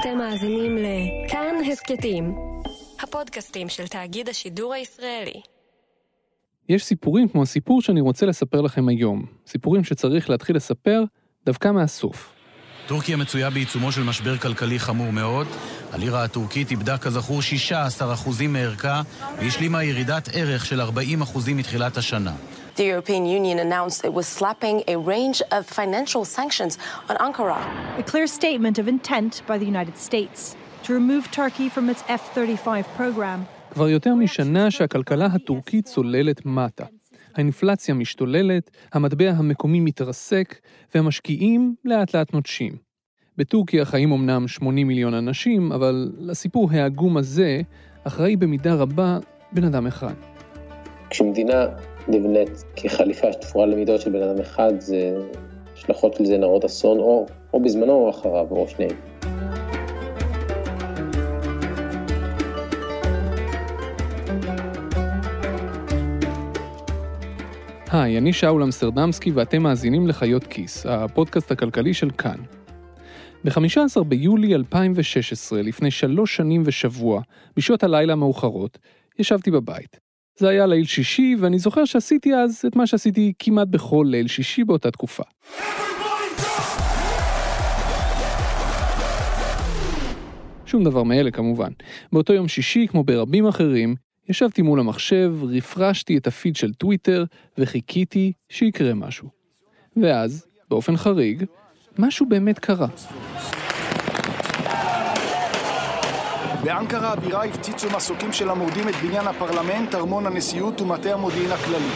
אתם מאזינים לכאן הסכתים, הפודקאסטים של תאגיד השידור הישראלי. יש סיפורים כמו הסיפור שאני רוצה לספר לכם היום. סיפורים שצריך להתחיל לספר דווקא מהסוף. טורקיה מצויה בעיצומו של משבר כלכלי חמור מאוד. הלירה הטורקית איבדה כזכור 16% מערכה והשלימה ירידת ערך של 40% מתחילת השנה. The European Union announced it was slapping a range of financial sanctions on Ankara. A clear statement of intent by the United States to remove Turkey from its F 35 program. כבר יותר משנה שהכלכלה הטורקית צוללת מטה. האינפלציה משתוללת, המטבע המקומי מתרסק, והמשקיעים לאט לאט נוטשים. בטורקיה חיים אמנם 80 מיליון אנשים, אבל לסיפור העגום הזה אחראי במידה רבה בן אדם אחד. כשמדינה נבנית כחליפה שתפורה למידות של בן אדם אחד, זה השלכות של זה נרות אסון, או, או בזמנו או אחריו, או שניהם. היי, אני שאול אמסטרדמסקי ואתם מאזינים לחיות כיס, הפודקאסט הכלכלי של כאן. ב-15 ביולי 2016, לפני שלוש שנים ושבוע, בשעות הלילה המאוחרות, ישבתי בבית. זה היה ליל שישי, ואני זוכר שעשיתי אז את מה שעשיתי כמעט בכל ליל שישי באותה תקופה. שום דבר מאלה כמובן. באותו יום שישי, כמו ברבים אחרים, ישבתי מול המחשב, רפרשתי את הפיד של טוויטר, וחיכיתי שיקרה משהו. ואז, באופן חריג, משהו באמת קרה. באנקרה הבירה הפציצו מסוקים של המורדים את בניין הפרלמנט, ארמון הנשיאות ומטה המודיעין הכללי.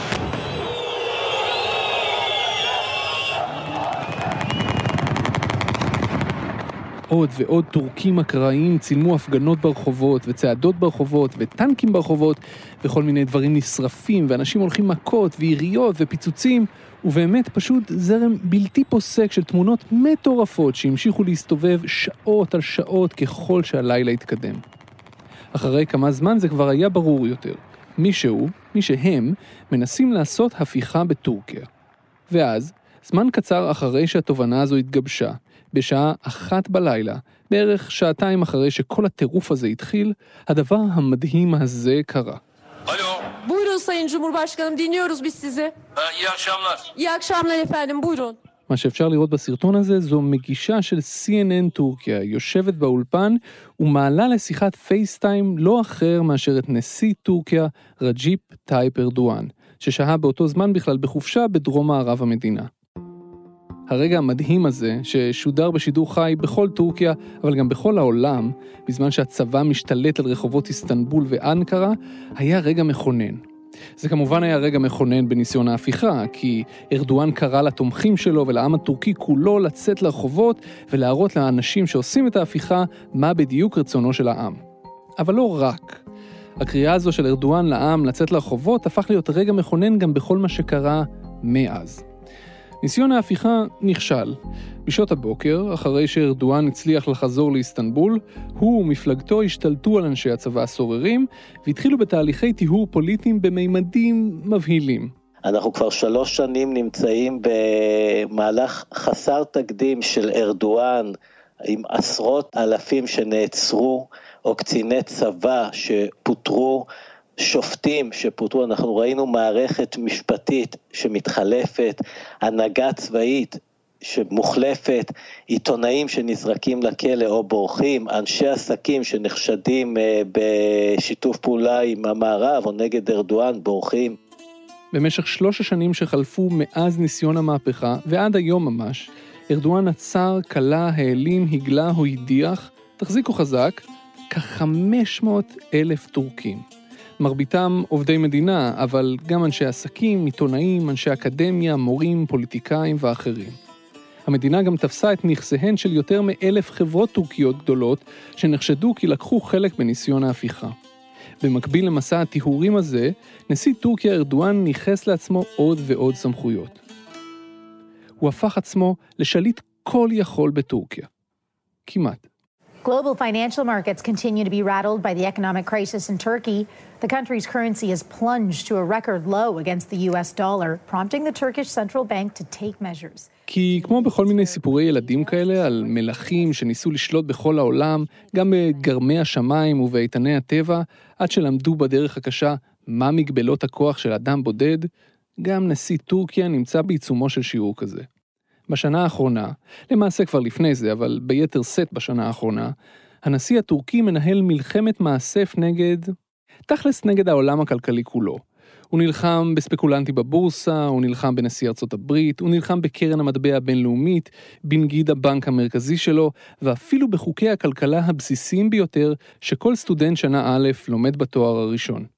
עוד ועוד טורקים אקראיים צילמו הפגנות ברחובות, וצעדות ברחובות, וטנקים ברחובות, וכל מיני דברים נשרפים, ואנשים הולכים מכות, ויריות, ופיצוצים, ובאמת פשוט זרם בלתי פוסק של תמונות מטורפות שהמשיכו להסתובב שעות על שעות ככל שהלילה התקדם. אחרי כמה זמן זה כבר היה ברור יותר. מישהו, מי שהם, מנסים לעשות הפיכה בטורקיה. ואז, זמן קצר אחרי שהתובנה הזו התגבשה, בשעה אחת baliלה, בערך שעתיים אחרי שכל הטירוף הזה התחיל, הדבר המדהים הזה קרה. Buyurun Sayın Cumhurbaşkanım dinliyoruz biz sizi. ha, iyi akşamlar. İyi akşamlar efendim buyurun. מה שאפשר לראות בסרטון הזה זו מגישה של CNN טורקיה, יושבת באולפן ומעלה לשיחת פייסטיים לא אחר מאשר את נשיא טורקיה רג'פ טאיפ ארדואן, ששהה באותו זמן בכלל בחופשה בדרום מערב המדינה. הרגע המדהים הזה, ששודר בשידור חי בכל טורקיה, אבל גם בכל העולם, בזמן שהצבא משתלט על רחובות איסטנבול ואנקרה, היה רגע מכונן. זה כמובן היה רגע מכונן בניסיון ההפיכה, כי ארדואן קרא לתומכים שלו ולעם הטורקי כולו לצאת לרחובות ולהראות לאנשים שעושים את ההפיכה מה בדיוק רצונו של העם. אבל לא רק. הקריאה הזו של ארדואן לעם לצאת לרחובות הפך להיות רגע מכונן גם בכל מה שקרה מאז. ניסיון ההפיכה נכשל. בשעות הבוקר, אחרי שארדואן הצליח לחזור לאיסטנבול, הוא ומפלגתו השתלטו על אנשי הצבא הסוררים, והתחילו בתהליכי טיהור פוליטיים בממדים מבהילים. אנחנו כבר שלוש שנים נמצאים במהלך חסר תקדים של ארדואן, עם עשרות אלפים שנעצרו, או קציני צבא שפוטרו, שופטים שפוטרו, אנחנו ראינו מערכת משפטית שמתחלפת, הנהגה צבאית שמוחלפת, עיתונאים שנזרקים לכלא או בורחים, אנשי עסקים שנחשדים אה, בשיתוף פעולה עם המערב או נגד ארדואן בורחים. במשך שלוש השנים שחלפו מאז ניסיון המהפכה, ועד היום ממש, ארדואן עצר, כלה, העלים, הגלה או הדיח, תחזיקו חזק, כ-500 אלף טורקים. מרביתם עובדי מדינה, אבל גם אנשי עסקים, עיתונאים, אנשי אקדמיה, מורים, פוליטיקאים ואחרים. המדינה גם תפסה את נכסיהן של יותר מאלף חברות טורקיות גדולות, שנחשדו כי לקחו חלק בניסיון ההפיכה. במקביל למסע הטיהורים הזה, נשיא טורקיה ארדואן ניכס לעצמו עוד ועוד סמכויות. הוא הפך עצמו לשליט כל יכול בטורקיה. כמעט. Global financial markets continue to be rattled by the economic crisis in Turkey. The country's currency has plunged to a record low against the US dollar, prompting the Turkish central bank to take measures. כי כמו בכל מיני סיפורי ילדים כאלה על מלכים שניסו לשלוט בכל העולם, גם בגרמי השמיים ובאיתני הטבע, עד שלמדו בדרך הקשה מה מגבלות הכוח של אדם בודד, גם נשיא טורקיה נמצא בעיצומו של שיעור כזה. בשנה האחרונה, למעשה כבר לפני זה, אבל ביתר שאת בשנה האחרונה, הנשיא הטורקי מנהל מלחמת מאסף נגד, תכלס נגד העולם הכלכלי כולו. הוא נלחם בספקולנטי בבורסה, הוא נלחם בנשיא ארצות הברית, הוא נלחם בקרן המטבע הבינלאומית, בנגיד הבנק המרכזי שלו, ואפילו בחוקי הכלכלה הבסיסיים ביותר שכל סטודנט שנה א' לומד בתואר הראשון.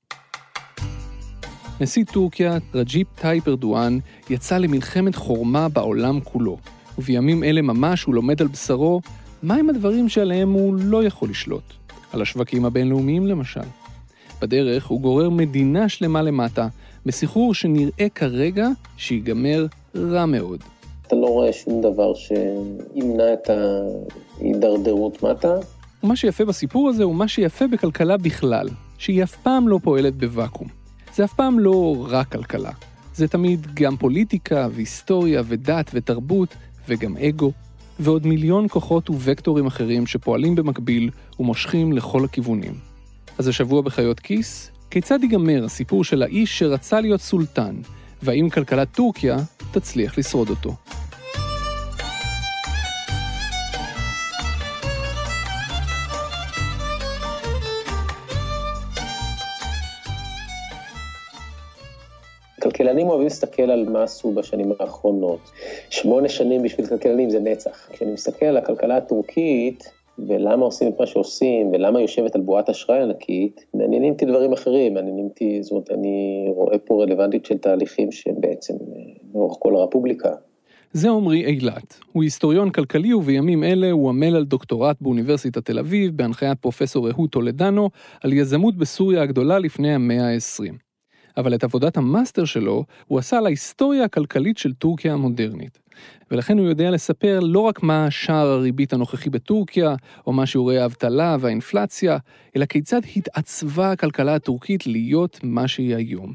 נשיא טורקיה, רג'פ טאיפ ארדואן, יצא למלחמת חורמה בעולם כולו, ובימים אלה ממש הוא לומד על בשרו מהם הדברים שעליהם הוא לא יכול לשלוט. על השווקים הבינלאומיים למשל. בדרך הוא גורר מדינה שלמה למטה, בסחרור שנראה כרגע שיגמר רע מאוד. אתה לא רואה שום דבר שימנע את ההידרדרות מטה. ומה שיפה בסיפור הזה הוא מה שיפה בכלכלה בכלל, שהיא אף פעם לא פועלת בוואקום. זה אף פעם לא רק כלכלה. זה תמיד גם פוליטיקה והיסטוריה ודת ותרבות וגם אגו, ועוד מיליון כוחות ווקטורים אחרים שפועלים במקביל ומושכים לכל הכיוונים. אז השבוע בחיות כיס, כיצד ייגמר הסיפור של האיש שרצה להיות סולטן, והאם כלכלת טורקיה תצליח לשרוד אותו. כלכלנים אוהבים להסתכל על מה עשו בשנים האחרונות. שמונה שנים בשביל כלכלנים זה נצח. כשאני מסתכל על הכלכלה הטורקית, ולמה עושים את מה שעושים, ולמה יושבת על בועת אשראי ענקית, מעניינים אותי דברים אחרים, מעניינים אותי, זאת אומרת, אני רואה פה רלוונטיות של תהליכים שהם בעצם אה, לאורך כל הרפובליקה. זה עמרי אילת. הוא היסטוריון כלכלי ובימים אלה הוא עמל על דוקטורט באוניברסיטת תל אביב בהנחיית פרופסור אהוד טולדנו על יזמות בסוריה הגדולה לפני המאה ה-20. אבל את עבודת המאסטר שלו הוא עשה על ההיסטוריה הכלכלית של טורקיה המודרנית. ולכן הוא יודע לספר לא רק מה שער הריבית הנוכחי בטורקיה, או מה שיעורי האבטלה והאינפלציה, אלא כיצד התעצבה הכלכלה הטורקית להיות מה שהיא היום.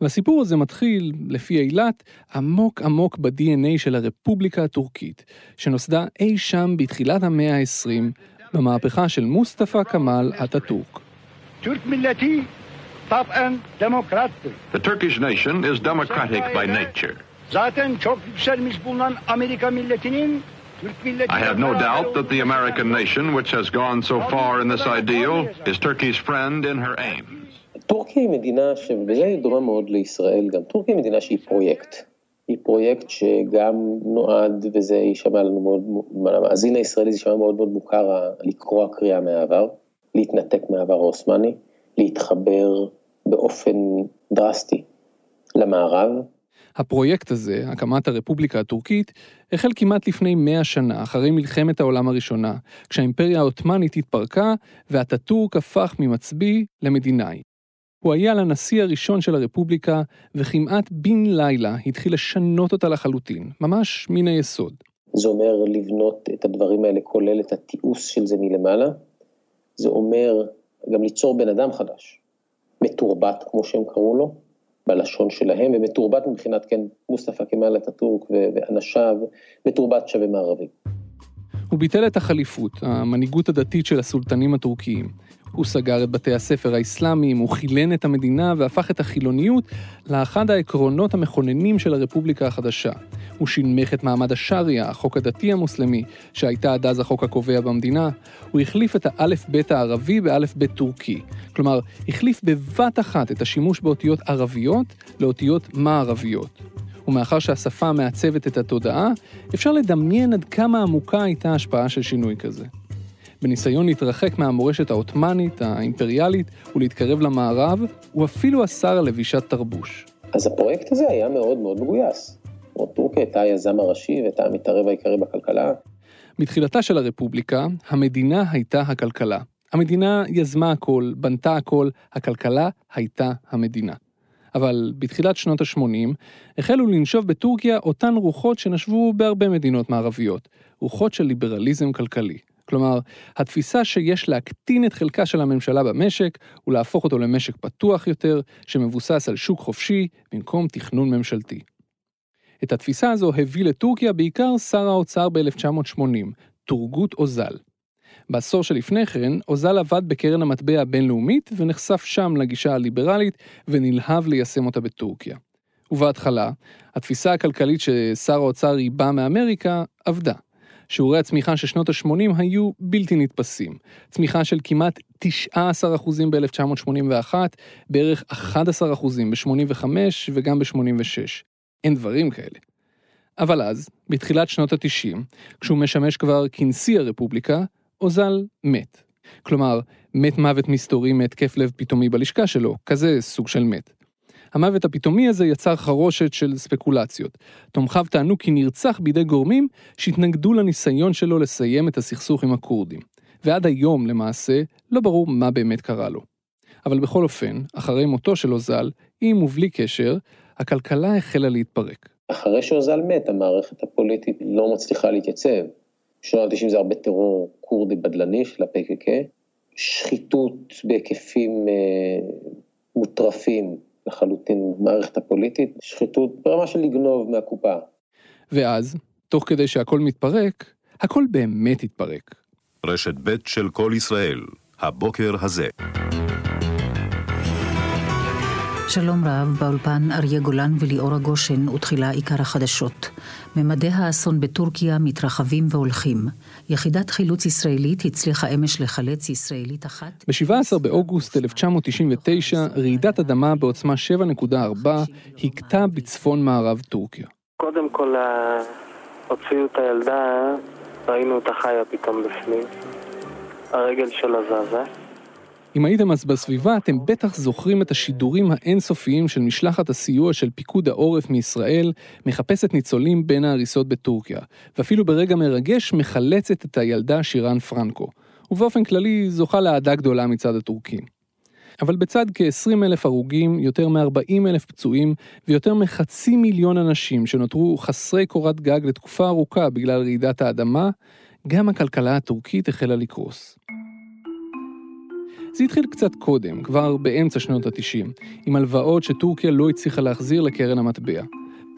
והסיפור הזה מתחיל, לפי אילת, עמוק עמוק ב-DNA של הרפובליקה הטורקית, שנוסדה אי שם בתחילת המאה ה-20, במהפכה של מוסטפא כמאל אטאטורק. The Turkish nation is democratic by nature. Zaten çok yükselmiş bulunan Amerika milletinin I have no doubt that the American nation, which has gone so far in this ideal, is Turkey's friend in her aims. טורקיה היא מדינה שבזה היא דומה מאוד לישראל גם. טורקיה היא מדינה שהיא פרויקט. היא פרויקט שגם נועד, וזה יישמע לנו מאוד, למאזין הישראלי זה יישמע מאוד מאוד מוכר, לקרוע קריאה מהעבר, להתנתק מהעבר העות'מאני, להתחבר באופן דרסטי למערב. הפרויקט הזה, הקמת הרפובליקה הטורקית, החל כמעט לפני מאה שנה, אחרי מלחמת העולם הראשונה, כשהאימפריה העות'מאנית התפרקה ואטאטורק הפך ממצביא למדינאי. הוא היה לנשיא הראשון של הרפובליקה, וכמעט בן לילה התחיל לשנות אותה לחלוטין, ממש מן היסוד. זה אומר לבנות את הדברים האלה, כולל את התיעוש של זה מלמעלה. זה אומר גם ליצור בן אדם חדש, מתורבת, כמו שהם קראו לו, בלשון שלהם, ומתורבת מבחינת, כן, מוסטפא כמאל אטאטורק ואנשיו, מתורבת שווה מערבי. הוא ביטל את החליפות, המנהיגות הדתית של הסולטנים הטורקיים. הוא סגר את בתי הספר האסלאמיים, הוא חילן את המדינה והפך את החילוניות לאחד העקרונות המכוננים של הרפובליקה החדשה. הוא שינמך את מעמד השריעה, החוק הדתי המוסלמי, שהייתה עד אז החוק הקובע במדינה. הוא החליף את האלף-בית הערבי באלף-בית טורקי. כלומר, החליף בבת אחת את השימוש באותיות ערביות לאותיות מערביות. ומאחר שהשפה מעצבת את התודעה, אפשר לדמיין עד כמה עמוקה הייתה ההשפעה של שינוי כזה. בניסיון להתרחק מהמורשת העות'מאנית, האימפריאלית, ולהתקרב למערב, הוא אפילו אסר על לבישת תרבוש. אז הפרויקט הזה היה מאוד מאוד מגויס. טורקיה הייתה היזם הראשי והייתה המתערב העיקרי בכלכלה. מתחילתה של הרפובליקה, המדינה הייתה הכלכלה. המדינה יזמה הכל, בנתה הכל, הכלכלה הייתה המדינה. אבל בתחילת שנות ה-80 החלו לנשוב בטורקיה אותן רוחות שנשבו בהרבה מדינות מערביות, רוחות של ליברליזם כלכלי. כלומר, התפיסה שיש להקטין את חלקה של הממשלה במשק ולהפוך אותו למשק פתוח יותר, שמבוסס על שוק חופשי במקום תכנון ממשלתי. את התפיסה הזו הביא לטורקיה בעיקר שר האוצר ב-1980, טורגוט אוזל. בעשור שלפני כן, אוזל עבד בקרן המטבע הבינלאומית ונחשף שם לגישה הליברלית ונלהב ליישם אותה בטורקיה. ובהתחלה, התפיסה הכלכלית ששר האוצר ריבה מאמריקה עבדה. שיעורי הצמיחה של שנות ה-80 היו בלתי נתפסים. צמיחה של כמעט 19% ב-1981, בערך 11% ב-85 וגם ב-86. אין דברים כאלה. אבל אז, בתחילת שנות ה-90, כשהוא משמש כבר כנשיא הרפובליקה, אוזל מת. כלומר, מת מוות מסתורי מהתקף לב פתאומי בלשכה שלו, כזה סוג של מת. המוות הפתאומי הזה יצר חרושת של ספקולציות. תומכיו טענו כי נרצח בידי גורמים שהתנגדו לניסיון שלו לסיים את הסכסוך עם הכורדים. ועד היום, למעשה, לא ברור מה באמת קרה לו. אבל בכל אופן, אחרי מותו של אוזל, עם ובלי קשר, הכלכלה החלה להתפרק. אחרי שאוזל מת, המערכת הפוליטית לא מצליחה להתייצב. בשנות ה-90 זה הרבה טרור כורדי בדלני של ה-PKK, שחיתות בהיקפים אה, מוטרפים לחלוטין במערכת הפוליטית, שחיתות ברמה של לגנוב מהקופה. ואז, תוך כדי שהכל מתפרק, הכל באמת התפרק. רשת ב' של כל ישראל, הבוקר הזה. שלום רב, באולפן אריה גולן וליאורה גושן, ותחילה עיקר החדשות. ממדי האסון בטורקיה מתרחבים והולכים. יחידת חילוץ ישראלית הצליחה אמש לחלץ ישראלית אחת. ב-17 באוגוסט 1999, רעידת אדמה בעוצמה 7.4 הכתה בצפון מערב טורקיה. קודם כל הוציאו את הילדה, ראינו אותה חיה פתאום בפנים. הרגל שלה זזה. אם הייתם אז בסביבה, אתם בטח זוכרים את השידורים האינסופיים של משלחת הסיוע של פיקוד העורף מישראל, מחפשת ניצולים בין ההריסות בטורקיה, ואפילו ברגע מרגש מחלצת את הילדה שירן פרנקו, ובאופן כללי זוכה לאהדה גדולה מצד הטורקים. אבל בצד כ-20 אלף הרוגים, יותר מ-40 אלף פצועים ויותר מחצי מיליון אנשים שנותרו חסרי קורת גג לתקופה ארוכה בגלל רעידת האדמה, גם הכלכלה הטורקית החלה לקרוס. זה התחיל קצת קודם, כבר באמצע שנות ה-90, עם הלוואות שטורקיה לא הצליחה להחזיר לקרן המטבע.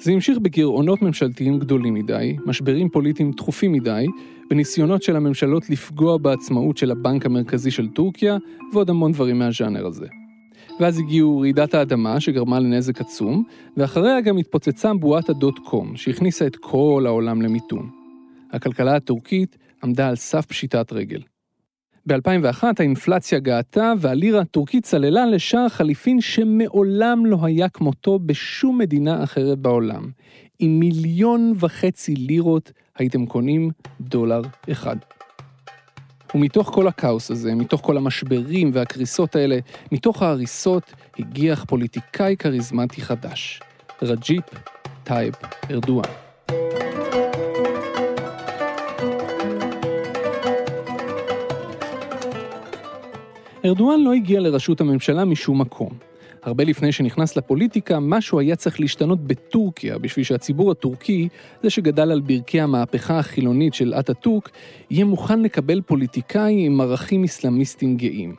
זה המשיך בגירעונות ממשלתיים גדולים מדי, משברים פוליטיים תכופים מדי, בניסיונות של הממשלות לפגוע בעצמאות של הבנק המרכזי של טורקיה, ועוד המון דברים מהז'אנר הזה. ואז הגיעו רעידת האדמה שגרמה לנזק עצום, ואחריה גם התפוצצה בועת הדוט קום, שהכניסה את כל העולם למיתון. הכלכלה הטורקית עמדה על סף פשיטת רגל. ב-2001 האינפלציה גאתה והלירה הטורקית צללה לשער חליפין שמעולם לא היה כמותו בשום מדינה אחרת בעולם. עם מיליון וחצי לירות הייתם קונים דולר אחד. ומתוך כל הכאוס הזה, מתוך כל המשברים והקריסות האלה, מתוך ההריסות, הגיח פוליטיקאי כריזמטי חדש, רג'פ טאיפ ארדואן. ארדואן לא הגיע לראשות הממשלה משום מקום. הרבה לפני שנכנס לפוליטיקה, משהו היה צריך להשתנות בטורקיה בשביל שהציבור הטורקי, זה שגדל על ברכי המהפכה החילונית של אטאטורק, יהיה מוכן לקבל פוליטיקאי עם ערכים אסלאמיסטיים גאים.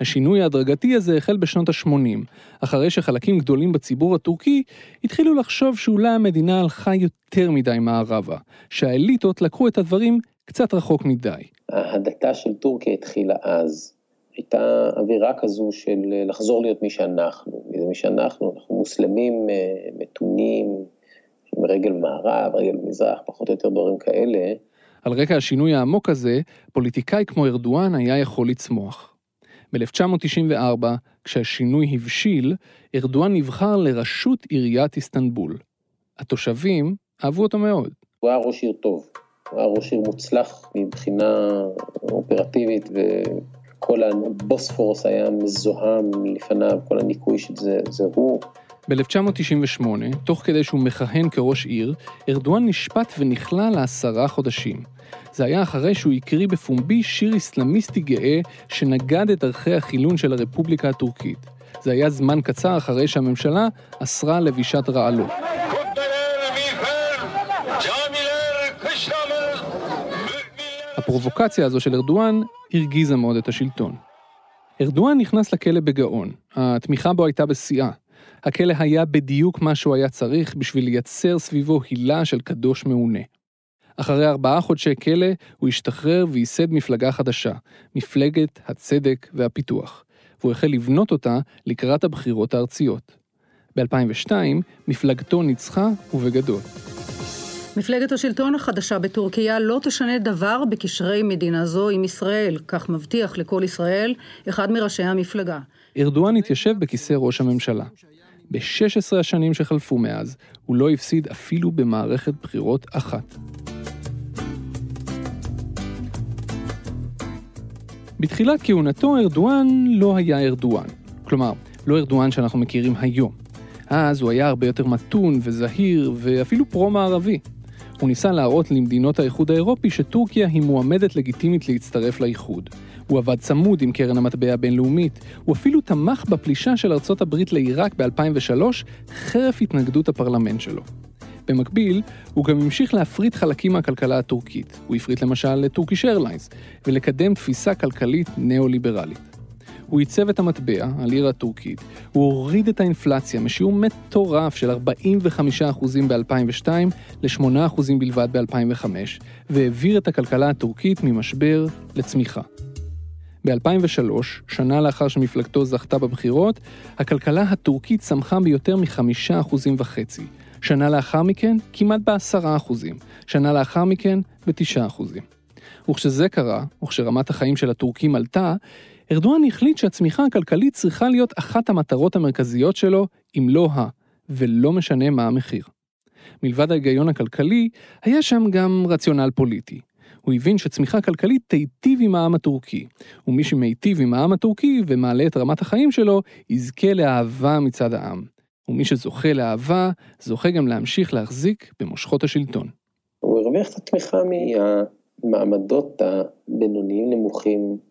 השינוי ההדרגתי הזה החל בשנות ה-80, אחרי שחלקים גדולים בציבור הטורקי התחילו לחשוב שאולי המדינה הלכה יותר מדי מערבה, שהאליטות לקחו את הדברים קצת רחוק מדי. ההדתה של טורקיה התחילה אז. הייתה אווירה כזו של לחזור להיות מי שאנחנו, מי זה מי שאנחנו, אנחנו מוסלמים אה, מתונים, עם רגל מערב, רגל מזרח, פחות או יותר דברים כאלה. על רקע השינוי העמוק הזה, פוליטיקאי כמו ארדואן היה יכול לצמוח. ב-1994, כשהשינוי הבשיל, ארדואן נבחר לראשות עיריית איסטנבול. התושבים אהבו אותו מאוד. הוא היה ראש עיר טוב, הוא היה ראש עיר מוצלח מבחינה אופרטיבית ו... כל הבוספורוס היה מזוהם לפניו, כל הניקוי של זה, זה הוא. ב-1998, תוך כדי שהוא מכהן כראש עיר, ארדואן נשפט ונכלא לעשרה חודשים. זה היה אחרי שהוא הקריא בפומבי שיר אסלאמיסטי גאה שנגד את ערכי החילון של הרפובליקה הטורקית. זה היה זמן קצר אחרי שהממשלה אסרה לבישת רעלות. הפרובוקציה הזו של ארדואן הרגיזה מאוד את השלטון. ארדואן נכנס לכלא בגאון, התמיכה בו הייתה בשיאה. הכלא היה בדיוק מה שהוא היה צריך בשביל לייצר סביבו הילה של קדוש מעונה. אחרי ארבעה חודשי כלא, הוא השתחרר וייסד מפלגה חדשה, מפלגת הצדק והפיתוח, והוא החל לבנות אותה לקראת הבחירות הארציות. ב-2002, מפלגתו ניצחה ובגדול. מפלגת השלטון החדשה בטורקיה לא תשנה דבר בקשרי מדינה זו עם ישראל, כך מבטיח לכל ישראל אחד מראשי המפלגה. ארדואן התיישב בכיסא ראש הממשלה. ב-16 השנים שחלפו מאז, הוא לא הפסיד אפילו במערכת בחירות אחת. בתחילת כהונתו ארדואן לא היה ארדואן. כלומר, לא ארדואן שאנחנו מכירים היום. אז הוא היה הרבה יותר מתון וזהיר ואפילו פרו-מערבי. הוא ניסה להראות למדינות האיחוד האירופי שטורקיה היא מועמדת לגיטימית להצטרף לאיחוד. הוא עבד צמוד עם קרן המטבע הבינלאומית, הוא אפילו תמך בפלישה של ארצות הברית לעיראק ב-2003, חרף התנגדות הפרלמנט שלו. במקביל, הוא גם המשיך להפריט חלקים מהכלכלה הטורקית. הוא הפריט למשל לטורקיש איירליינס, ולקדם תפיסה כלכלית ניאו-ליברלית. הוא ייצב את המטבע, הלירה הטורקית, הוא הוריד את האינפלציה משיעור מטורף של 45% ב-2002 ל-8% בלבד ב-2005, והעביר את הכלכלה הטורקית ממשבר לצמיחה. ב-2003, שנה לאחר שמפלגתו זכתה בבחירות, הכלכלה הטורקית צמחה ביותר מחמישה אחוזים וחצי. שנה לאחר מכן, כמעט בעשרה אחוזים. שנה לאחר מכן, בתשעה אחוזים. וכשזה קרה, וכשרמת החיים של הטורקים עלתה, ארדואן החליט שהצמיחה הכלכלית צריכה להיות אחת המטרות המרכזיות שלו, אם לא ה, ולא משנה מה המחיר. מלבד ההיגיון הכלכלי, היה שם גם רציונל פוליטי. הוא הבין שצמיחה כלכלית תיטיב עם העם הטורקי, ומי שמיטיב עם העם הטורקי ומעלה את רמת החיים שלו, יזכה לאהבה מצד העם. ומי שזוכה לאהבה, זוכה גם להמשיך להחזיק במושכות השלטון. הוא הרוויח את התמיכה מהמעמדות הבינוניים נמוכים,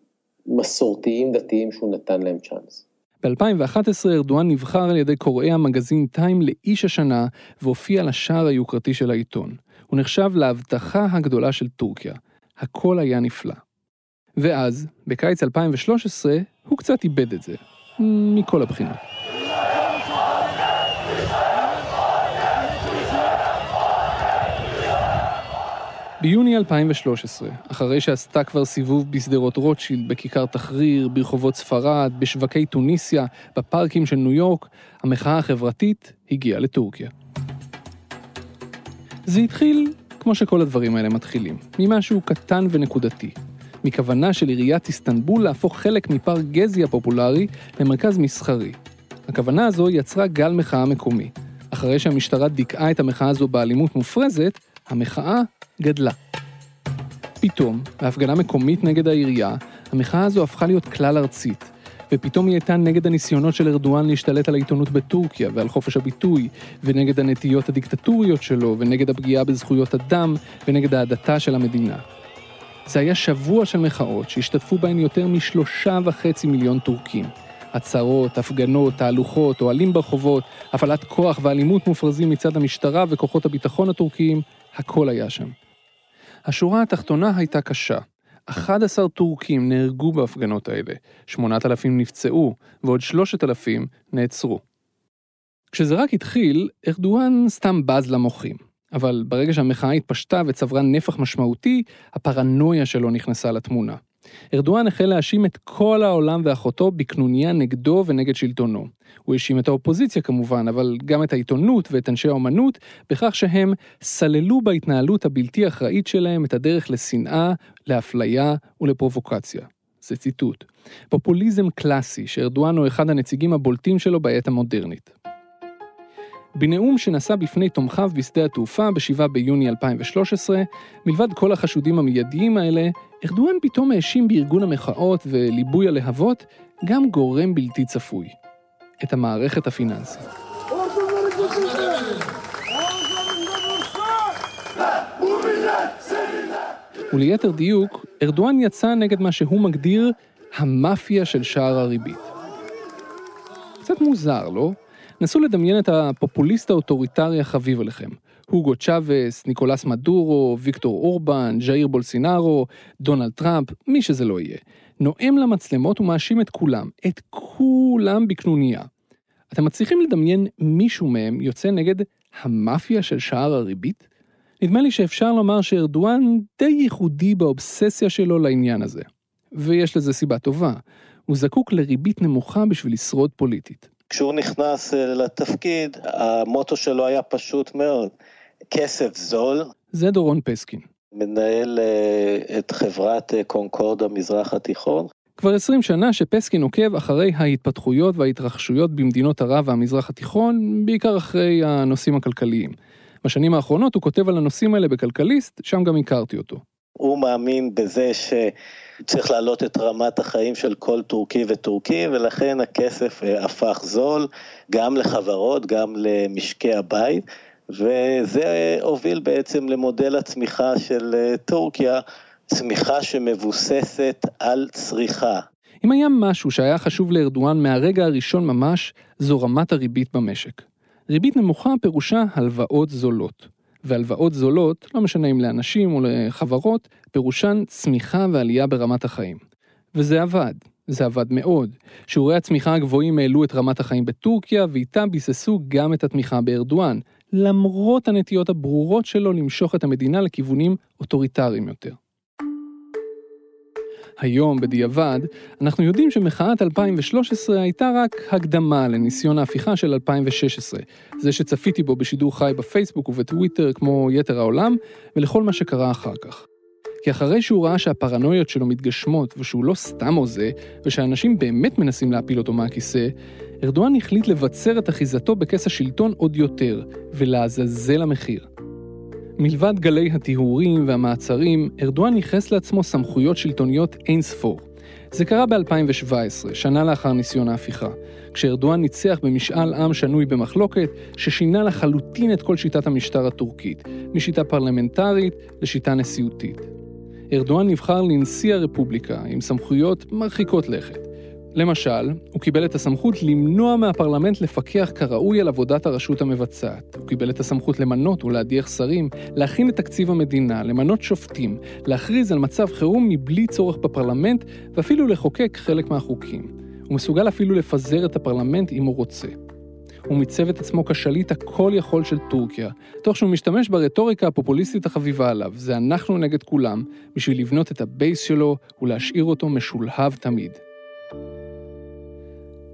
מסורתיים דתיים שהוא נתן להם צ'אנס. ב-2011 ארדואן נבחר על ידי קוראי המגזין טיים לאיש השנה והופיע לשער היוקרתי של העיתון. הוא נחשב להבטחה הגדולה של טורקיה. הכל היה נפלא. ואז, בקיץ 2013, הוא קצת איבד את זה. מכל הבחינות. ביוני 2013, אחרי שעשתה כבר סיבוב בשדרות רוטשילד, בכיכר תחריר, ברחובות ספרד, בשווקי טוניסיה, בפארקים של ניו יורק, המחאה החברתית הגיעה לטורקיה. זה התחיל כמו שכל הדברים האלה מתחילים, ממשהו קטן ונקודתי. מכוונה של עיריית איסטנבול להפוך חלק מפארק גזי הפופולרי למרכז מסחרי. הכוונה הזו יצרה גל מחאה מקומי. אחרי שהמשטרה דיכאה את המחאה הזו באלימות מופרזת, המחאה גדלה. פתאום, בהפגנה מקומית נגד העירייה, המחאה הזו הפכה להיות כלל ארצית, ופתאום היא הייתה נגד הניסיונות של ארדואן להשתלט על העיתונות בטורקיה ועל חופש הביטוי, ונגד הנטיות הדיקטטוריות שלו, ונגד הפגיעה בזכויות אדם, ונגד ההדתה של המדינה. זה היה שבוע של מחאות שהשתתפו בהן יותר משלושה וחצי מיליון טורקים. עצרות, הפגנות, תהלוכות, אוהלים ברחובות, הפעלת כוח ואלימות מופרזים מצד המשטרה וכוחות הביטחון הטורקיים, הכל היה שם. השורה התחתונה הייתה קשה. 11 טורקים נהרגו בהפגנות האלה, 8,000 נפצעו ועוד 3,000 נעצרו. כשזה רק התחיל, ארדואן סתם בז למוחים. אבל ברגע שהמחאה התפשטה וצברה נפח משמעותי, הפרנויה שלו נכנסה לתמונה. ארדואן החל להאשים את כל העולם ואחותו בקנוניה נגדו ונגד שלטונו. הוא האשים את האופוזיציה כמובן, אבל גם את העיתונות ואת אנשי האומנות, בכך שהם סללו בהתנהלות הבלתי אחראית שלהם את הדרך לשנאה, לאפליה ולפרובוקציה. זה ציטוט. פופוליזם קלאסי, שארדואן הוא אחד הנציגים הבולטים שלו בעת המודרנית. בנאום שנשא בפני תומכיו בשדה התעופה ב-7 ביוני 2013, מלבד כל החשודים המיידיים האלה, ארדואן פתאום האשים בארגון המחאות וליבוי הלהבות גם גורם בלתי צפוי, את המערכת הפיננסית. וליתר דיוק, ארדואן יצא נגד מה שהוא מגדיר המאפיה של שער הריבית. קצת מוזר, לא? נסו לדמיין את הפופוליסט האוטוריטרי החביב עליכם. הוגו צ'אבס, ניקולס מדורו, ויקטור אורבן, ז'איר בולסונארו, דונלד טראמפ, מי שזה לא יהיה. נואם למצלמות ומאשים את כולם, את כולם בקנוניה. אתם מצליחים לדמיין מישהו מהם יוצא נגד המאפיה של שער הריבית? נדמה לי שאפשר לומר שארדואן די ייחודי באובססיה שלו לעניין הזה. ויש לזה סיבה טובה, הוא זקוק לריבית נמוכה בשביל לשרוד פוליטית. כשהוא נכנס אה, לתפקיד, המוטו שלו היה פשוט מאוד, כסף זול. זה דורון פסקין. מנהל אה, את חברת אה, קונקורד המזרח התיכון. כבר 20 שנה שפסקין עוקב אחרי ההתפתחויות וההתרחשויות במדינות ערב והמזרח התיכון, בעיקר אחרי הנושאים הכלכליים. בשנים האחרונות הוא כותב על הנושאים האלה בכלכליסט, שם גם הכרתי אותו. הוא מאמין בזה שצריך להעלות את רמת החיים של כל טורקי וטורקי, ולכן הכסף אה, הפך זול גם לחברות, גם למשקי הבית, וזה הוביל בעצם למודל הצמיחה של אה, טורקיה, צמיחה שמבוססת על צריכה. אם היה משהו שהיה חשוב לארדואן מהרגע הראשון ממש, זו רמת הריבית במשק. ריבית נמוכה פירושה הלוואות זולות. והלוואות זולות, לא משנה אם לאנשים או לחברות, פירושן צמיחה ועלייה ברמת החיים. וזה עבד, זה עבד מאוד. שיעורי הצמיחה הגבוהים העלו את רמת החיים בטורקיה, ואיתה ביססו גם את התמיכה בארדואן, למרות הנטיות הברורות שלו למשוך את המדינה לכיוונים אוטוריטריים יותר. היום, בדיעבד, אנחנו יודעים שמחאת 2013 הייתה רק הקדמה לניסיון ההפיכה של 2016, זה שצפיתי בו בשידור חי בפייסבוק ובטוויטר כמו יתר העולם, ולכל מה שקרה אחר כך. כי אחרי שהוא ראה שהפרנויות שלו מתגשמות ושהוא לא סתם הוזה, ושאנשים באמת מנסים להפיל אותו מהכיסא, ארדואן החליט לבצר את אחיזתו בכס השלטון עוד יותר, ולעזאזל המחיר. מלבד גלי הטיהורים והמעצרים, ארדואן ייחס לעצמו סמכויות שלטוניות אין ספור. זה קרה ב-2017, שנה לאחר ניסיון ההפיכה, כשארדואן ניצח במשאל עם שנוי במחלוקת, ששינה לחלוטין את כל שיטת המשטר הטורקית, משיטה פרלמנטרית לשיטה נשיאותית. ארדואן נבחר לנשיא הרפובליקה עם סמכויות מרחיקות לכת. למשל, הוא קיבל את הסמכות למנוע מהפרלמנט לפקח כראוי על עבודת הרשות המבצעת. הוא קיבל את הסמכות למנות ולהדיח שרים, להכין את תקציב המדינה, למנות שופטים, להכריז על מצב חירום מבלי צורך בפרלמנט, ואפילו לחוקק חלק מהחוקים. הוא מסוגל אפילו לפזר את הפרלמנט אם הוא רוצה. הוא מיצב את עצמו כשליט הכל יכול של טורקיה, תוך שהוא משתמש ברטוריקה הפופוליסטית החביבה עליו, זה אנחנו נגד כולם, בשביל לבנות את ה base שלו ולהשאיר אותו משולהב תמיד.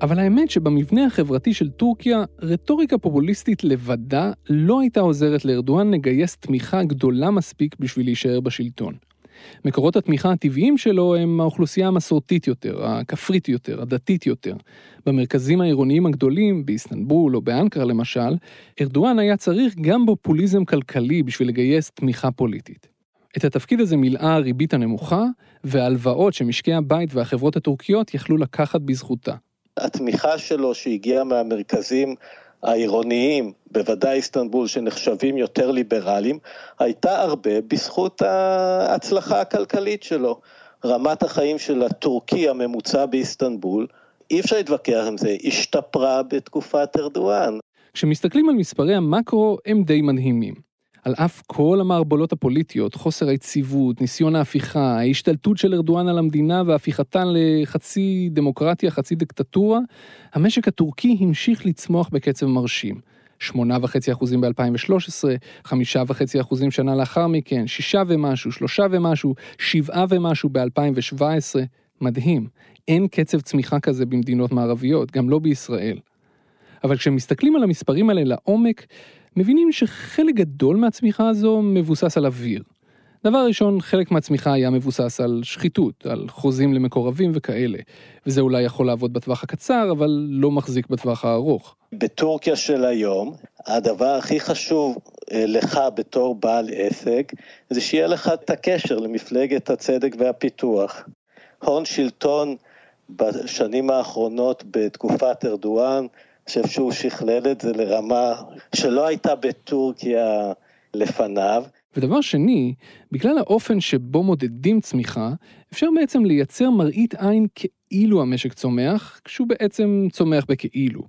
אבל האמת שבמבנה החברתי של טורקיה, רטוריקה פופוליסטית לבדה לא הייתה עוזרת לארדואן לגייס תמיכה גדולה מספיק בשביל להישאר בשלטון. מקורות התמיכה הטבעיים שלו הם האוכלוסייה המסורתית יותר, הכפרית יותר, הדתית יותר. במרכזים העירוניים הגדולים, באיסטנבול או באנקרה למשל, ארדואן היה צריך גם פופוליזם כלכלי בשביל לגייס תמיכה פוליטית. את התפקיד הזה מילאה הריבית הנמוכה, וההלוואות שמשקי הבית והחברות הטורקיות יכלו לקחת בזכותה. התמיכה שלו שהגיעה מהמרכזים העירוניים, בוודאי איסטנבול, שנחשבים יותר ליברליים, הייתה הרבה בזכות ההצלחה הכלכלית שלו. רמת החיים של הטורקי הממוצע באיסטנבול, אי אפשר להתווכח עם זה, השתפרה בתקופת ארדואן. כשמסתכלים על מספרי המקרו, הם די מדהימים. על אף כל המערבולות הפוליטיות, חוסר היציבות, ניסיון ההפיכה, ההשתלטות של ארדואן על המדינה והפיכתן לחצי דמוקרטיה, חצי דיקטטורה, המשק הטורקי המשיך לצמוח בקצב מרשים. 8.5% ב-2013, 5.5% שנה לאחר מכן, 6 ומשהו, 3 ומשהו, 7 ומשהו ב-2017. מדהים, אין קצב צמיחה כזה במדינות מערביות, גם לא בישראל. אבל כשמסתכלים על המספרים האלה לעומק, מבינים שחלק גדול מהצמיחה הזו מבוסס על אוויר. דבר ראשון, חלק מהצמיחה היה מבוסס על שחיתות, על חוזים למקורבים וכאלה, וזה אולי יכול לעבוד בטווח הקצר, אבל לא מחזיק בטווח הארוך. בטורקיה של היום, הדבר הכי חשוב אה, לך בתור בעל עסק, זה שיהיה לך את הקשר למפלגת הצדק והפיתוח. הון שלטון בשנים האחרונות בתקופת ארדואן חושב שהוא שכלל את זה לרמה שלא הייתה בטורקיה לפניו. ודבר שני, בגלל האופן שבו מודדים צמיחה, אפשר בעצם לייצר מראית עין כאילו המשק צומח, כשהוא בעצם צומח בכאילו.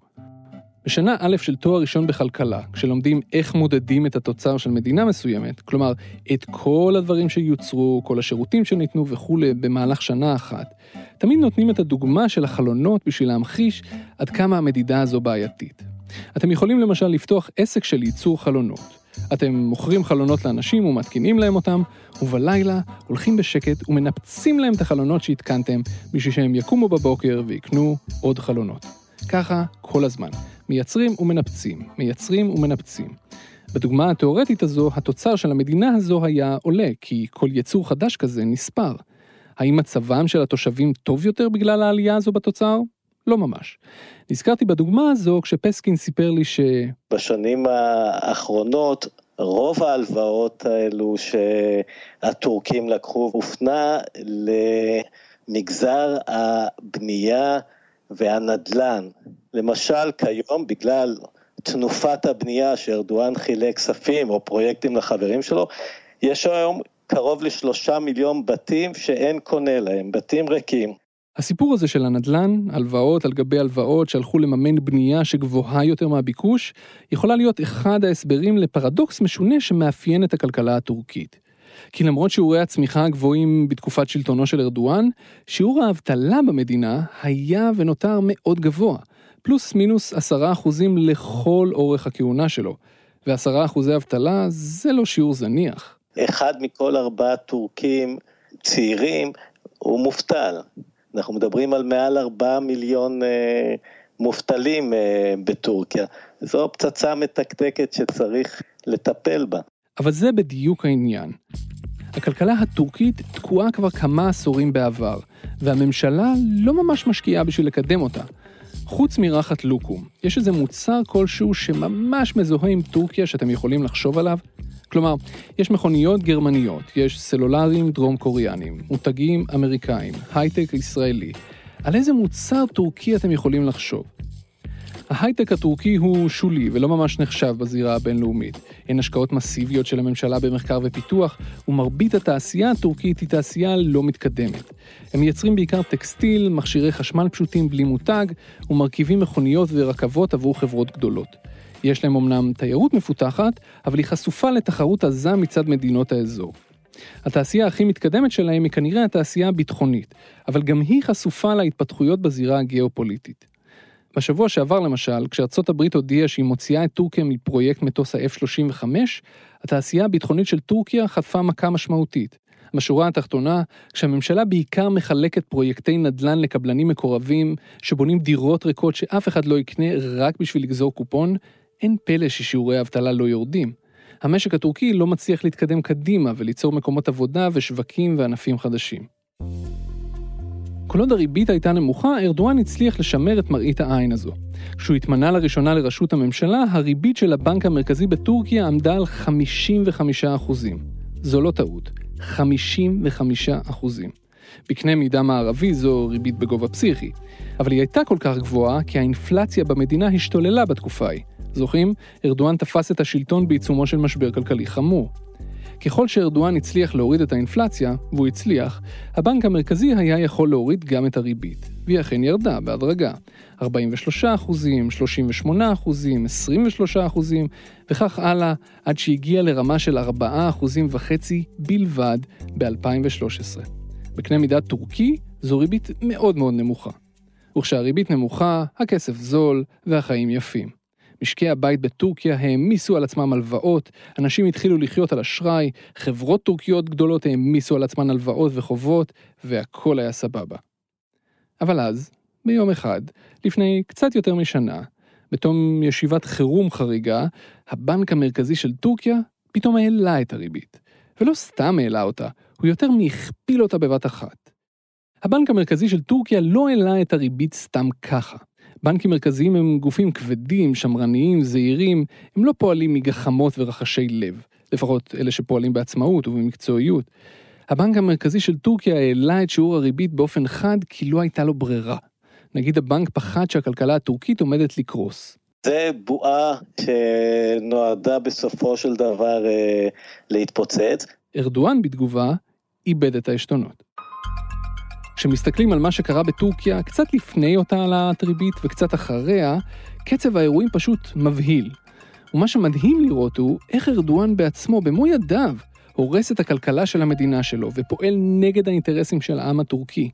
בשנה א' של תואר ראשון בכלכלה, כשלומדים איך מודדים את התוצר של מדינה מסוימת, כלומר, את כל הדברים שיוצרו, כל השירותים שניתנו וכולי במהלך שנה אחת, תמיד נותנים את הדוגמה של החלונות בשביל להמחיש עד כמה המדידה הזו בעייתית. אתם יכולים למשל לפתוח עסק של ייצור חלונות. אתם מוכרים חלונות לאנשים ומתקינים להם אותם, ובלילה הולכים בשקט ומנפצים להם את החלונות שהתקנתם, בשביל שהם יקומו בבוקר ויקנו עוד חלונות. ככה כל הזמן. מייצרים ומנפצים, מייצרים ומנפצים. בדוגמה התאורטית הזו, התוצר של המדינה הזו היה עולה, כי כל יצור חדש כזה נספר. האם מצבם של התושבים טוב יותר בגלל העלייה הזו בתוצר? לא ממש. נזכרתי בדוגמה הזו כשפסקין סיפר לי ש... בשנים האחרונות רוב ההלוואות האלו שהטורקים לקחו הופנה למגזר הבנייה והנדל"ן. למשל, כיום, בגלל תנופת הבנייה שארדואן חילק כספים או פרויקטים לחברים שלו, יש היום קרוב לשלושה מיליון בתים שאין קונה להם, בתים ריקים. הסיפור הזה של הנדל"ן, הלוואות על גבי הלוואות שהלכו לממן בנייה שגבוהה יותר מהביקוש, יכולה להיות אחד ההסברים לפרדוקס משונה שמאפיין את הכלכלה הטורקית. כי למרות שיעורי הצמיחה הגבוהים בתקופת שלטונו של ארדואן, שיעור האבטלה במדינה היה ונותר מאוד גבוה, פלוס מינוס עשרה אחוזים לכל אורך הכהונה שלו, ועשרה אחוזי אבטלה זה לא שיעור זניח. אחד מכל ארבעה טורקים צעירים הוא מובטל. אנחנו מדברים על מעל ארבעה מיליון אה, מובטלים אה, בטורקיה. זו פצצה מתקתקת שצריך לטפל בה. אבל זה בדיוק העניין. הכלכלה הטורקית תקועה כבר כמה עשורים בעבר, והממשלה לא ממש משקיעה בשביל לקדם אותה. חוץ מרחת לוקום, יש איזה מוצר כלשהו שממש מזוהה עם טורקיה שאתם יכולים לחשוב עליו? כלומר, יש מכוניות גרמניות, יש סלולריים דרום קוריאנים, מותגים אמריקאים, הייטק ישראלי. על איזה מוצר טורקי אתם יכולים לחשוב? ההייטק הטורקי הוא שולי ולא ממש נחשב בזירה הבינלאומית. אין השקעות מסיביות של הממשלה במחקר ופיתוח, ומרבית התעשייה הטורקית היא תעשייה לא מתקדמת. הם מייצרים בעיקר טקסטיל, מכשירי חשמל פשוטים בלי מותג, ומרכיבים מכוניות ורכבות עבור חברות גדולות. יש להם אמנם תיירות מפותחת, אבל היא חשופה לתחרות עזה מצד מדינות האזור. התעשייה הכי מתקדמת שלהם היא כנראה התעשייה הביטחונית, אבל גם היא חשופה להתפתחויות בזירה הגיאופוליטית. בשבוע שעבר למשל, כשארצות הברית הודיעה שהיא מוציאה את טורקיה מפרויקט מטוס ה-F-35, התעשייה הביטחונית של טורקיה חטפה מכה משמעותית. בשורה התחתונה, כשהממשלה בעיקר מחלקת פרויקטי נדל"ן לקבלנים מקורבים, שבונים דירות ריקות שאף אחד לא יקנה רק בשביל לגזור קופון, אין פלא ששיעורי האבטלה לא יורדים. המשק הטורקי לא מצליח להתקדם קדימה וליצור מקומות עבודה ושווקים וענפים חדשים. כל עוד הריבית הייתה נמוכה, ארדואן הצליח לשמר את מראית העין הזו. כשהוא התמנה לראשונה לראשות הממשלה, הריבית של הבנק המרכזי בטורקיה עמדה על 55%. זו לא טעות, 55%. בקנה מידה מערבי זו ריבית בגובה פסיכי. אבל היא הייתה כל כך גבוהה כי האינפלציה במדינה השתוללה בתקופה ההיא. זוכרים? ארדואן תפס את השלטון בעיצומו של משבר כלכלי חמור. ככל שארדואן הצליח להוריד את האינפלציה, והוא הצליח, הבנק המרכזי היה יכול להוריד גם את הריבית. והיא אכן ירדה בהדרגה. 43 אחוזים, 38 אחוזים, 23 אחוזים, וכך הלאה, עד שהגיע לרמה של 4 אחוזים וחצי בלבד ב-2013. בקנה מידה טורקי, זו ריבית מאוד מאוד נמוכה. וכשהריבית נמוכה, הכסף זול והחיים יפים. משקי הבית בטורקיה העמיסו על עצמם הלוואות, אנשים התחילו לחיות על אשראי, חברות טורקיות גדולות העמיסו על עצמן הלוואות וחובות, והכל היה סבבה. אבל אז, ביום אחד, לפני קצת יותר משנה, בתום ישיבת חירום חריגה, הבנק המרכזי של טורקיה פתאום העלה את הריבית. ולא סתם העלה אותה, הוא יותר מהכפיל אותה בבת אחת. הבנק המרכזי של טורקיה לא העלה את הריבית סתם ככה. בנקים מרכזיים הם גופים כבדים, שמרניים, זהירים, הם לא פועלים מגחמות ורחשי לב, לפחות אלה שפועלים בעצמאות ובמקצועיות. הבנק המרכזי של טורקיה העלה את שיעור הריבית באופן חד כי לא הייתה לו ברירה. נגיד הבנק פחד שהכלכלה הטורקית עומדת לקרוס. זה בועה שנועדה בסופו של דבר אה, להתפוצץ. ארדואן בתגובה איבד את העשתונות. כשמסתכלים על מה שקרה בטורקיה קצת לפני אותה העלאת ריבית וקצת אחריה, קצב האירועים פשוט מבהיל. ומה שמדהים לראות הוא איך ארדואן בעצמו, במו ידיו, הורס את הכלכלה של המדינה שלו ופועל נגד האינטרסים של העם הטורקי.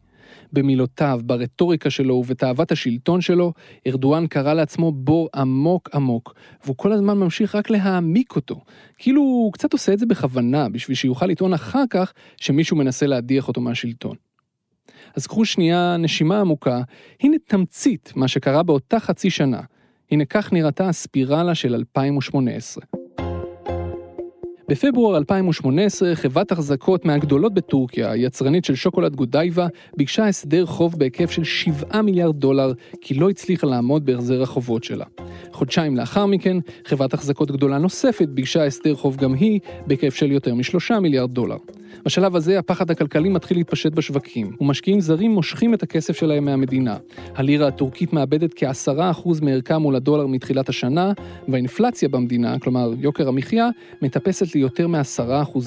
במילותיו, ברטוריקה שלו ובתאוות השלטון שלו, ארדואן קרא לעצמו בור עמוק עמוק, והוא כל הזמן ממשיך רק להעמיק אותו. כאילו הוא קצת עושה את זה בכוונה, בשביל שיוכל לטעון אחר כך שמישהו מנסה להדיח אותו מהשלטון. אז קחו שנייה נשימה עמוקה, הנה תמצית מה שקרה באותה חצי שנה. הנה כך נראתה הספירלה של 2018. בפברואר 2018, חברת החזקות מהגדולות בטורקיה, היצרנית של שוקולד גודייבה, ביקשה הסדר חוב בהיקף של 7 מיליארד דולר, כי לא הצליחה לעמוד בהחזר החובות שלה. חודשיים לאחר מכן, חברת החזקות גדולה נוספת ביקשה הסדר חוב גם היא, בהיקף של יותר מ-3 מיליארד דולר. בשלב הזה הפחד הכלכלי מתחיל להתפשט בשווקים, ומשקיעים זרים מושכים את הכסף שלהם מהמדינה. הלירה הטורקית מאבדת כ-10% מערכה מול הדולר מתחילת השנה, והאינפלציה במדינה, כלומר יוקר המחיה, מטפסת ליותר מ-10%.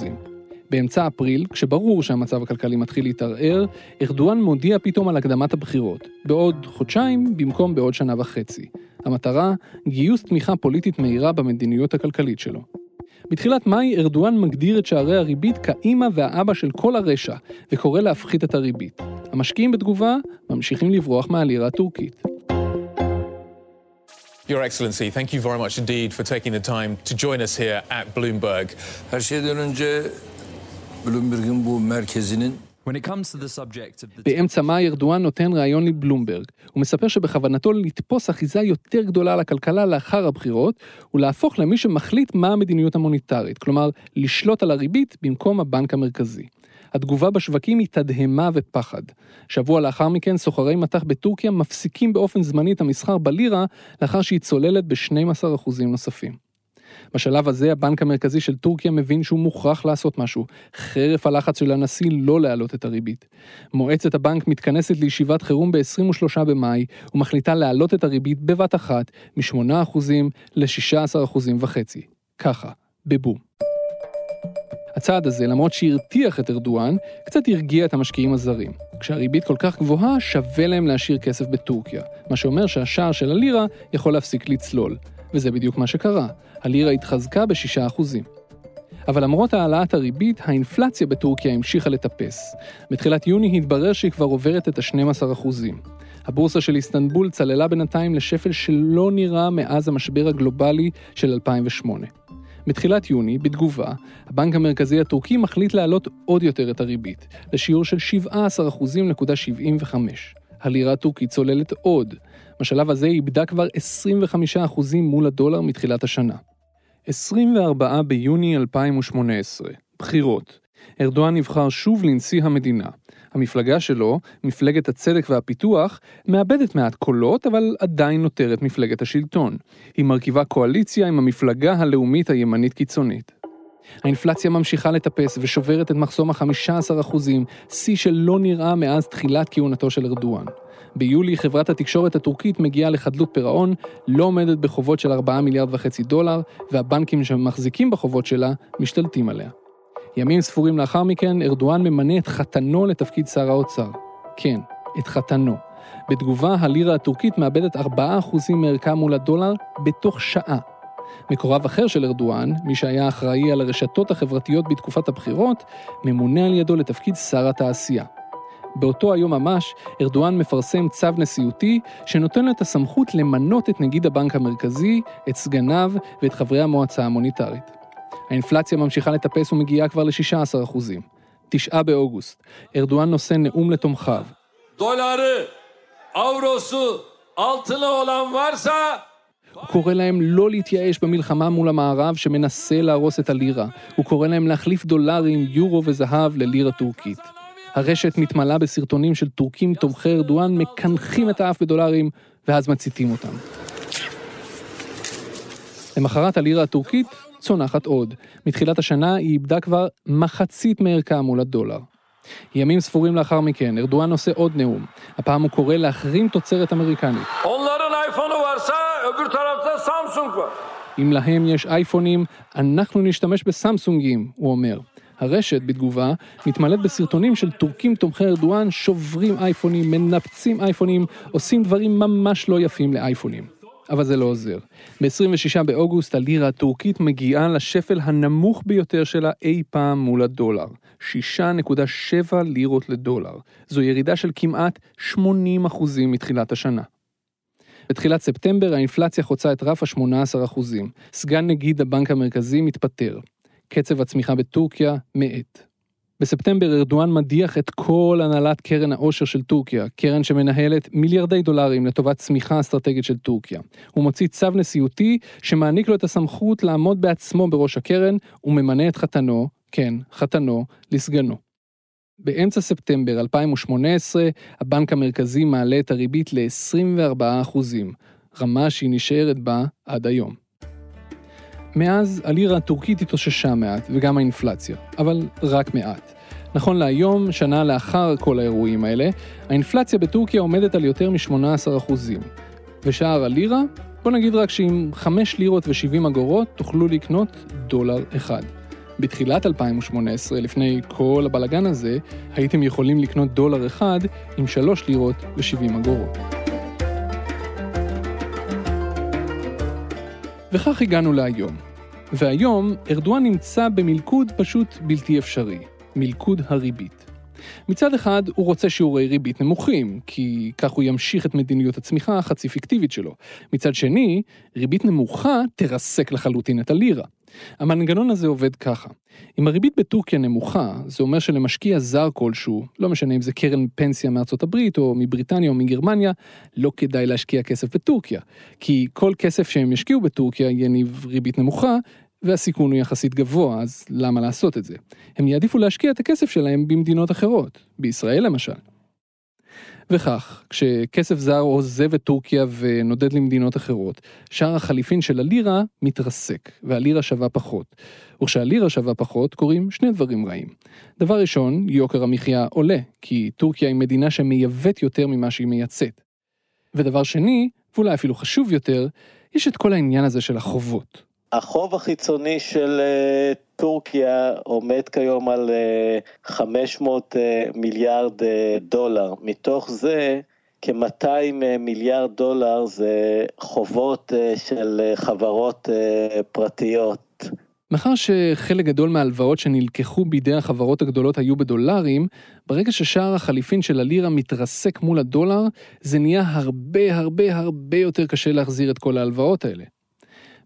באמצע אפריל, כשברור שהמצב הכלכלי מתחיל להתערער, ארדואן מודיע פתאום על הקדמת הבחירות, בעוד חודשיים במקום בעוד שנה וחצי. המטרה, גיוס תמיכה פוליטית מהירה במדיניות הכלכלית שלו. בתחילת מאי ארדואן מגדיר את שערי הריבית כאימא והאבא של כל הרשע, וקורא להפחית את הריבית. המשקיעים בתגובה ממשיכים לברוח מהלירה הטורקית. Your Excellency, thank you very much indeed for taking the time to join us here at Bloomberg. Her şeyden önce Bloomberg'in bu merkezinin באמצע מאי ארדואן נותן ראיון לבלומברג. הוא מספר שבכוונתו לתפוס אחיזה יותר גדולה על הכלכלה לאחר הבחירות, ולהפוך למי שמחליט מה המדיניות המוניטרית, כלומר, לשלוט על הריבית במקום הבנק המרכזי. התגובה בשווקים היא תדהמה ופחד. שבוע לאחר מכן סוחרי מטח בטורקיה מפסיקים באופן זמני את המסחר בלירה, לאחר שהיא צוללת ב-12% נוספים. בשלב הזה הבנק המרכזי של טורקיה מבין שהוא מוכרח לעשות משהו, חרף הלחץ של הנשיא לא להעלות את הריבית. מועצת הבנק מתכנסת לישיבת חירום ב-23 במאי, ומחליטה להעלות את הריבית בבת אחת מ-8% ל-16% וחצי. ככה, בבום. הצעד הזה, למרות שהרתיח את ארדואן, קצת הרגיע את המשקיעים הזרים. כשהריבית כל כך גבוהה, שווה להם להשאיר כסף בטורקיה, מה שאומר שהשער של הלירה יכול להפסיק לצלול. וזה בדיוק מה שקרה. הלירה התחזקה ב-6%. אבל למרות העלאת הריבית, האינפלציה בטורקיה המשיכה לטפס. בתחילת יוני התברר שהיא כבר עוברת את ה-12%. הבורסה של איסטנבול צללה בינתיים לשפל שלא נראה מאז המשבר הגלובלי של 2008. בתחילת יוני, בתגובה, הבנק המרכזי הטורקי מחליט להעלות עוד יותר את הריבית, לשיעור של 17.75%. הלירה הטורקית צוללת עוד. בשלב הזה היא איבדה כבר 25% מול הדולר מתחילת השנה. 24 ביוני 2018, בחירות. ארדואן נבחר שוב לנשיא המדינה. המפלגה שלו, מפלגת הצדק והפיתוח, מאבדת מעט קולות, אבל עדיין נותרת מפלגת השלטון. היא מרכיבה קואליציה עם המפלגה הלאומית הימנית קיצונית. האינפלציה ממשיכה לטפס ושוברת את מחסום ה-15%, שיא שלא נראה מאז תחילת כהונתו של ארדואן. ביולי חברת התקשורת הטורקית מגיעה לחדלות פירעון, לא עומדת בחובות של 4 מיליארד וחצי דולר, והבנקים שמחזיקים בחובות שלה משתלטים עליה. ימים ספורים לאחר מכן, ארדואן ממנה את חתנו לתפקיד שר האוצר. כן, את חתנו. בתגובה, הלירה הטורקית מאבדת 4% מערכה מול הדולר בתוך שעה. מקורב אחר של ארדואן, מי שהיה אחראי על הרשתות החברתיות בתקופת הבחירות, ממונה על ידו לתפקיד שר התעשייה. באותו היום ממש, ארדואן מפרסם צו נשיאותי שנותן לו את הסמכות למנות את נגיד הבנק המרכזי, את סגניו ואת חברי המועצה המוניטרית. האינפלציה ממשיכה לטפס ומגיעה כבר ל-16%. תשעה באוגוסט, ארדואן נושא נאום לתומכיו. דולרי, אורוסו, אלטנה עולם ורסה הוא קורא להם לא להתייאש במלחמה מול המערב שמנסה להרוס את הלירה. הוא קורא להם להחליף דולרים, יורו וזהב ללירה טורקית. הרשת מתמלאה בסרטונים של טורקים תומכי ארדואן מקנחים את האף בדולרים, ואז מציתים אותם. למחרת הלירה הטורקית צונחת עוד. מתחילת השנה היא איבדה כבר מחצית מערכה מול הדולר. ימים ספורים לאחר מכן, ארדואן עושה עוד נאום. הפעם הוא קורא להחרים תוצרת אמריקנית. אם להם יש אייפונים, אנחנו נשתמש בסמסונגים, הוא אומר. הרשת, בתגובה, מתמלאת בסרטונים של טורקים תומכי ארדואן שוברים אייפונים, מנפצים אייפונים, עושים דברים ממש לא יפים לאייפונים. אבל זה לא עוזר. ב-26 באוגוסט הלירה הטורקית מגיעה לשפל הנמוך ביותר שלה אי פעם מול הדולר. 6.7 לירות לדולר. זו ירידה של כמעט 80% מתחילת השנה. בתחילת ספטמבר האינפלציה חוצה את רף ה-18%. סגן נגיד הבנק המרכזי מתפטר. קצב הצמיחה בטורקיה מאט. בספטמבר ארדואן מדיח את כל הנהלת קרן העושר של טורקיה, קרן שמנהלת מיליארדי דולרים לטובת צמיחה אסטרטגית של טורקיה. הוא מוציא צו נשיאותי שמעניק לו את הסמכות לעמוד בעצמו בראש הקרן, וממנה את חתנו, כן, חתנו, לסגנו. באמצע ספטמבר 2018, הבנק המרכזי מעלה את הריבית ל-24%, רמה שהיא נשארת בה עד היום. מאז הלירה הטורקית התאוששה מעט, וגם האינפלציה, אבל רק מעט. נכון להיום, שנה לאחר כל האירועים האלה, האינפלציה בטורקיה עומדת על יותר מ-18%. ושער הלירה? בוא נגיד רק שעם 5 לירות ו-70 אגורות תוכלו לקנות דולר אחד. בתחילת 2018, לפני כל הבלגן הזה, הייתם יכולים לקנות דולר אחד עם 3 לירות ו-70 אגורות. וכך הגענו להיום. והיום ארדואן נמצא במלכוד פשוט בלתי אפשרי, מלכוד הריבית. מצד אחד, הוא רוצה שיעורי ריבית נמוכים, כי כך הוא ימשיך את מדיניות הצמיחה החצי פיקטיבית שלו. מצד שני, ריבית נמוכה תרסק לחלוטין את הלירה. המנגנון הזה עובד ככה. אם הריבית בטורקיה נמוכה, זה אומר שלמשקיע זר כלשהו, לא משנה אם זה קרן פנסיה מארצות הברית או מבריטניה או מגרמניה, לא כדאי להשקיע כסף בטורקיה. כי כל כסף שהם ישקיעו בטורקיה יניב ריבית נמוכה, והסיכון הוא יחסית גבוה, אז למה לעשות את זה? הם יעדיפו להשקיע את הכסף שלהם במדינות אחרות, בישראל למשל. וכך, כשכסף זר עוזב את טורקיה ונודד למדינות אחרות, שער החליפין של הלירה מתרסק, והלירה שווה פחות. וכשהלירה שווה פחות, קורים שני דברים רעים. דבר ראשון, יוקר המחיה עולה, כי טורקיה היא מדינה שמייבאת יותר ממה שהיא מייצאת. ודבר שני, ואולי אפילו חשוב יותר, יש את כל העניין הזה של החובות. החוב החיצוני של uh, טורקיה עומד כיום על uh, 500 uh, מיליארד uh, דולר. מתוך זה, כ-200 uh, מיליארד דולר זה חובות של חברות פרטיות. מאחר שחלק גדול מההלוואות שנלקחו בידי החברות הגדולות היו בדולרים, ברגע ששער החליפין של הלירה מתרסק מול הדולר, זה נהיה הרבה הרבה הרבה יותר קשה להחזיר את כל ההלוואות האלה.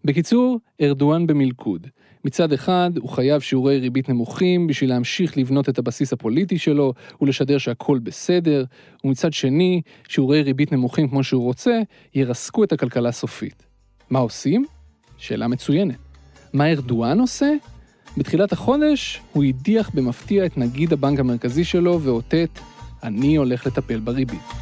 בקיצור, ארדואן במלכוד. מצד אחד, הוא חייב שיעורי ריבית נמוכים בשביל להמשיך לבנות את הבסיס הפוליטי שלו ולשדר שהכל בסדר, ומצד שני, שיעורי ריבית נמוכים כמו שהוא רוצה, ירסקו את הכלכלה סופית. מה עושים? שאלה מצוינת. מה ארדואן עושה? בתחילת החודש הוא הדיח במפתיע את נגיד הבנק המרכזי שלו ואותת, אני הולך לטפל בריבית.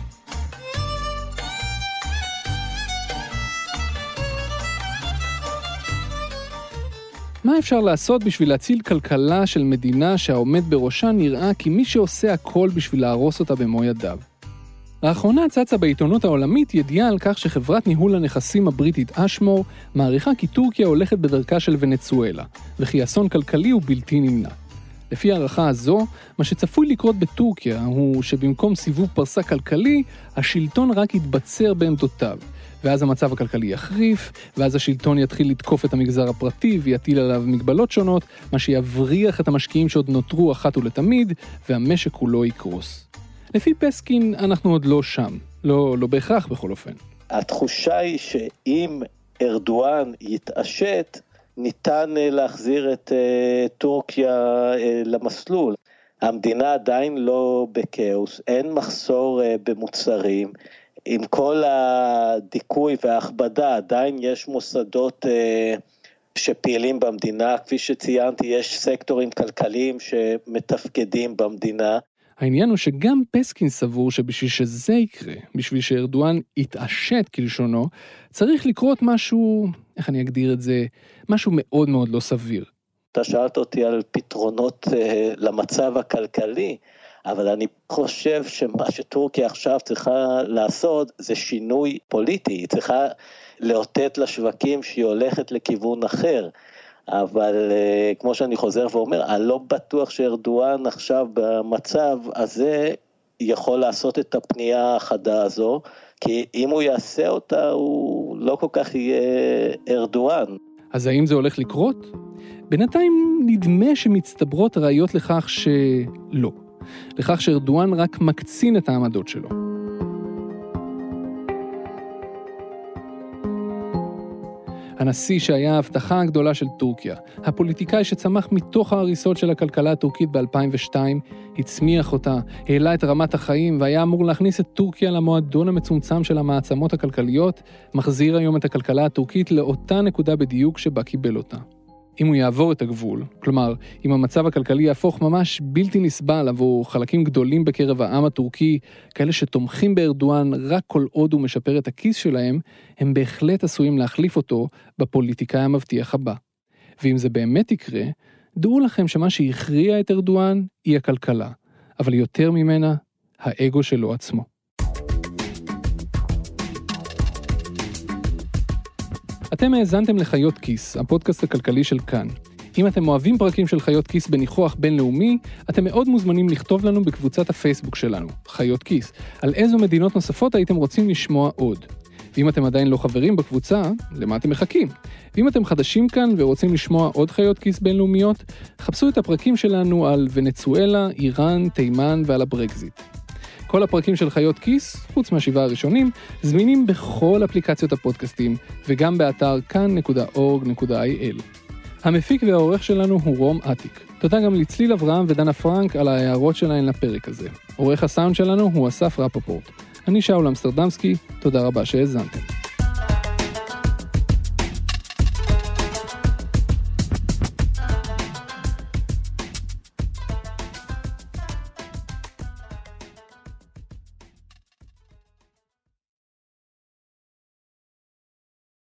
מה אפשר לעשות בשביל להציל כלכלה של מדינה שהעומד בראשה נראה כמי שעושה הכל בשביל להרוס אותה במו ידיו? לאחרונה צצה בעיתונות העולמית ידיעה על כך שחברת ניהול הנכסים הבריטית אשמור מעריכה כי טורקיה הולכת בדרכה של ונצואלה, וכי אסון כלכלי הוא בלתי נמנע. לפי הערכה הזו, מה שצפוי לקרות בטורקיה הוא שבמקום סיבוב פרסה כלכלי, השלטון רק יתבצר בעמדותיו, ואז המצב הכלכלי יחריף, ואז השלטון יתחיל לתקוף את המגזר הפרטי ויטיל עליו מגבלות שונות, מה שיבריח את המשקיעים שעוד נותרו אחת ולתמיד, והמשק כולו יקרוס. לפי פסקין, אנחנו עוד לא שם. לא, לא בהכרח בכל אופן. התחושה היא שאם ארדואן יתעשת, ניתן אה, להחזיר את אה, טורקיה אה, למסלול. המדינה עדיין לא בכאוס, אין מחסור במוצרים, עם כל הדיכוי וההכבדה, עדיין יש מוסדות אה, שפעילים במדינה, כפי שציינתי, יש סקטורים כלכליים שמתפקדים במדינה. העניין הוא שגם פסקין סבור שבשביל שזה יקרה, בשביל שארדואן יתעשת כלשונו, צריך לקרות משהו, איך אני אגדיר את זה, משהו מאוד מאוד לא סביר. אתה שאלת אותי על פתרונות uh, למצב הכלכלי. אבל אני חושב שמה שטורקיה עכשיו צריכה לעשות זה שינוי פוליטי, היא צריכה לאותת לשווקים שהיא הולכת לכיוון אחר. אבל אה, כמו שאני חוזר ואומר, אני לא בטוח שארדואן עכשיו במצב הזה יכול לעשות את הפנייה החדה הזו, כי אם הוא יעשה אותה, הוא לא כל כך יהיה ארדואן. אז האם זה הולך לקרות? בינתיים נדמה שמצטברות ראיות לכך שלא. לכך שארדואן רק מקצין את העמדות שלו. הנשיא שהיה ההבטחה הגדולה של טורקיה, הפוליטיקאי שצמח מתוך ההריסות של הכלכלה הטורקית ב-2002, הצמיח אותה, העלה את רמת החיים והיה אמור להכניס את טורקיה למועדון המצומצם של המעצמות הכלכליות, מחזיר היום את הכלכלה הטורקית לאותה נקודה בדיוק שבה קיבל אותה. אם הוא יעבור את הגבול, כלומר, אם המצב הכלכלי יהפוך ממש בלתי נסבל עבור חלקים גדולים בקרב העם הטורקי, כאלה שתומכים בארדואן רק כל עוד הוא משפר את הכיס שלהם, הם בהחלט עשויים להחליף אותו בפוליטיקאי המבטיח הבא. ואם זה באמת יקרה, דעו לכם שמה שהכריע את ארדואן היא הכלכלה, אבל יותר ממנה, האגו שלו עצמו. אתם האזנתם לחיות כיס, הפודקאסט הכלכלי של כאן. אם אתם אוהבים פרקים של חיות כיס בניחוח בינלאומי, אתם מאוד מוזמנים לכתוב לנו בקבוצת הפייסבוק שלנו, חיות כיס, על איזו מדינות נוספות הייתם רוצים לשמוע עוד. ואם אתם עדיין לא חברים בקבוצה, למה אתם מחכים? ואם אתם חדשים כאן ורוצים לשמוע עוד חיות כיס בינלאומיות, חפשו את הפרקים שלנו על ונצואלה, איראן, תימן ועל הברקזיט. כל הפרקים של חיות כיס, חוץ מהשבעה הראשונים, זמינים בכל אפליקציות הפודקאסטים, וגם באתר כאן.org.il. המפיק והעורך שלנו הוא רום אטיק. תודה גם לצליל אברהם ודנה פרנק על ההערות שלהן לפרק הזה. עורך הסאונד שלנו הוא אסף רפפורט. אני שאול אמסטרדמסקי, תודה רבה שהאזנתם.